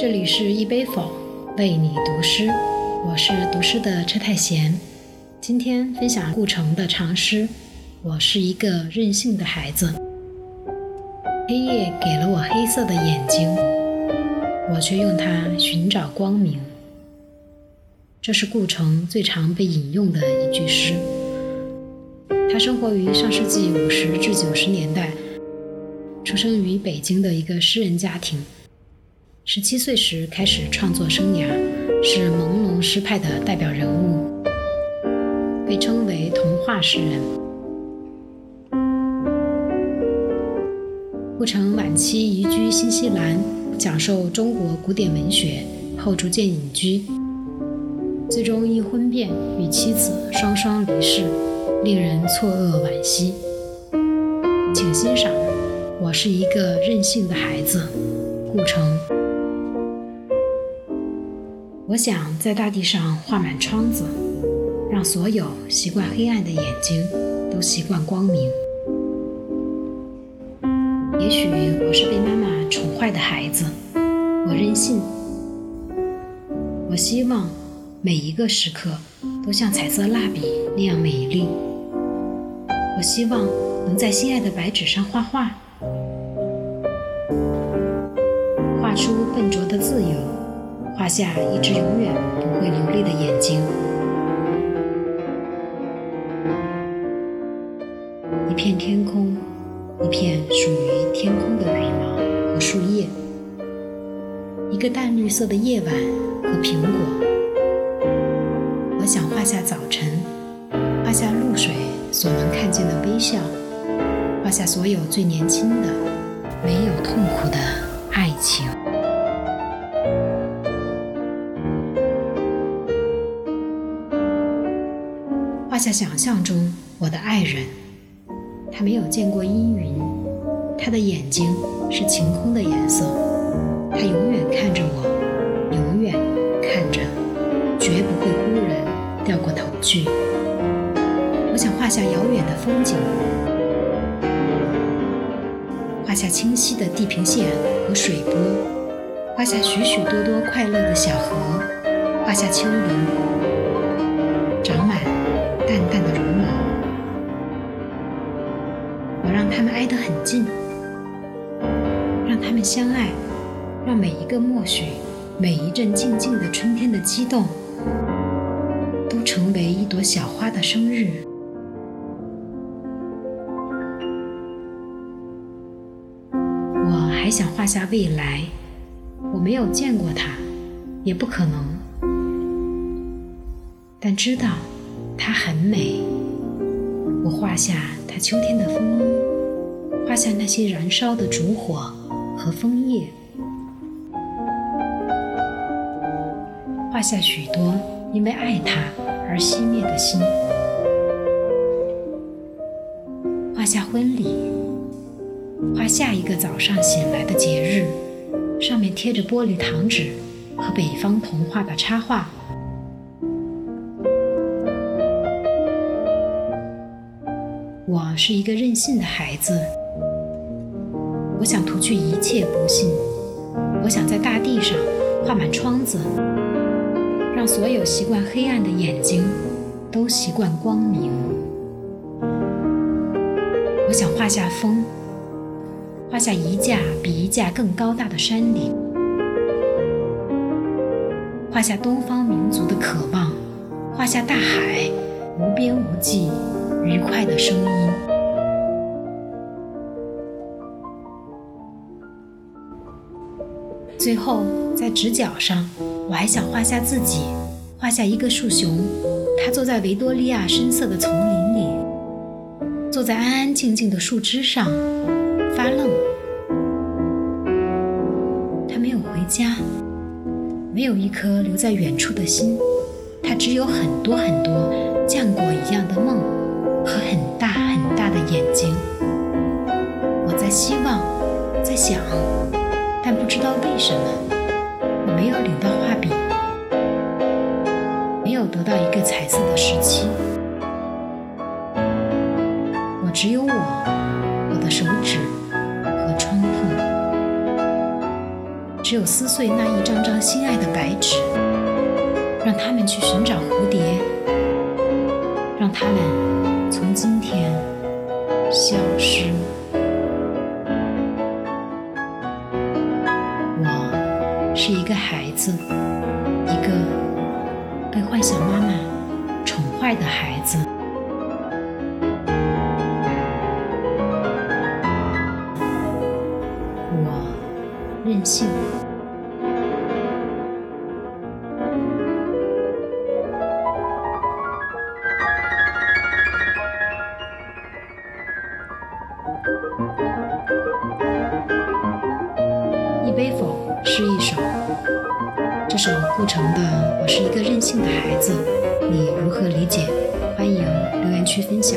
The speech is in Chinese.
这里是一杯否为你读诗，我是读诗的车太贤。今天分享顾城的长诗《我是一个任性的孩子》。黑夜给了我黑色的眼睛，我却用它寻找光明。这是顾城最常被引用的一句诗。他生活于上世纪五十至九十年代，出生于北京的一个诗人家庭。十七岁时开始创作生涯，是朦胧诗派的代表人物，被称为童话诗人。顾城晚期移居新西兰，讲授中国古典文学，后逐渐隐居，最终因婚变与妻子双双离世。令人错愕惋惜，请欣赏。我是一个任性的孩子，顾城。我想在大地上画满窗子，让所有习惯黑暗的眼睛都习惯光明。也许我是被妈妈宠坏的孩子，我任性。我希望每一个时刻都像彩色蜡笔那样美丽。我希望能在心爱的白纸上画画，画出笨拙的自由，画下一只永远不会流泪的眼睛。一片天空，一片属于天空的羽毛和树叶，一个淡绿色的夜晚和苹果。我想画下早晨，画下露水。所能看见的微笑，画下所有最年轻的、没有痛苦的爱情，下想象中我的爱人。他没有见过阴云，他的眼睛是晴空的颜色，他永远看着我，永远看着，绝不会忽然掉过头去。我想画下遥远的风景，画下清晰的地平线和水波，画下许许多多快乐的小河，画下丘陵，淡的绒毛。我让他们挨得很近，让他们相爱，让每一个默许，每一阵静静的春天的激动，都成为一朵小花的生日。我还想画下未来，我没有见过它，也不可能，但知道它很美。我画下它秋天的风衣，画下那些燃烧的烛火和枫叶，画下许多因为爱它而熄灭的心，画下婚礼。画下一个早上醒来的节日，上面贴着玻璃糖纸和北方童话的插画。我是一个任性的孩子，我想涂去一切不幸。我想在大地上画满窗子，让所有习惯黑暗的眼睛都习惯光明。我想画下风。画下一架比一架更高大的山岭，画下东方民族的渴望，画下大海无边无际愉快的声音。最后，在直角上，我还想画下自己，画下一个树熊，它坐在维多利亚深色的丛林里，坐在安安静静的树枝上。发愣，他没有回家，没有一颗留在远处的心，他只有很多很多浆果一样的梦和很大很大的眼睛。我在希望，在想，但不知道为什么，我没有领到画笔，没有得到一个彩色的时期，我只有我，我的手指。只有撕碎那一张张心爱的白纸，让他们去寻找蝴蝶，让他们从今天消失。我是一个孩子，一个被幻想妈妈宠坏的孩子。我任性。一杯否是一首，这首顾城的《我是一个任性的孩子》，你如何理解？欢迎留言区分享。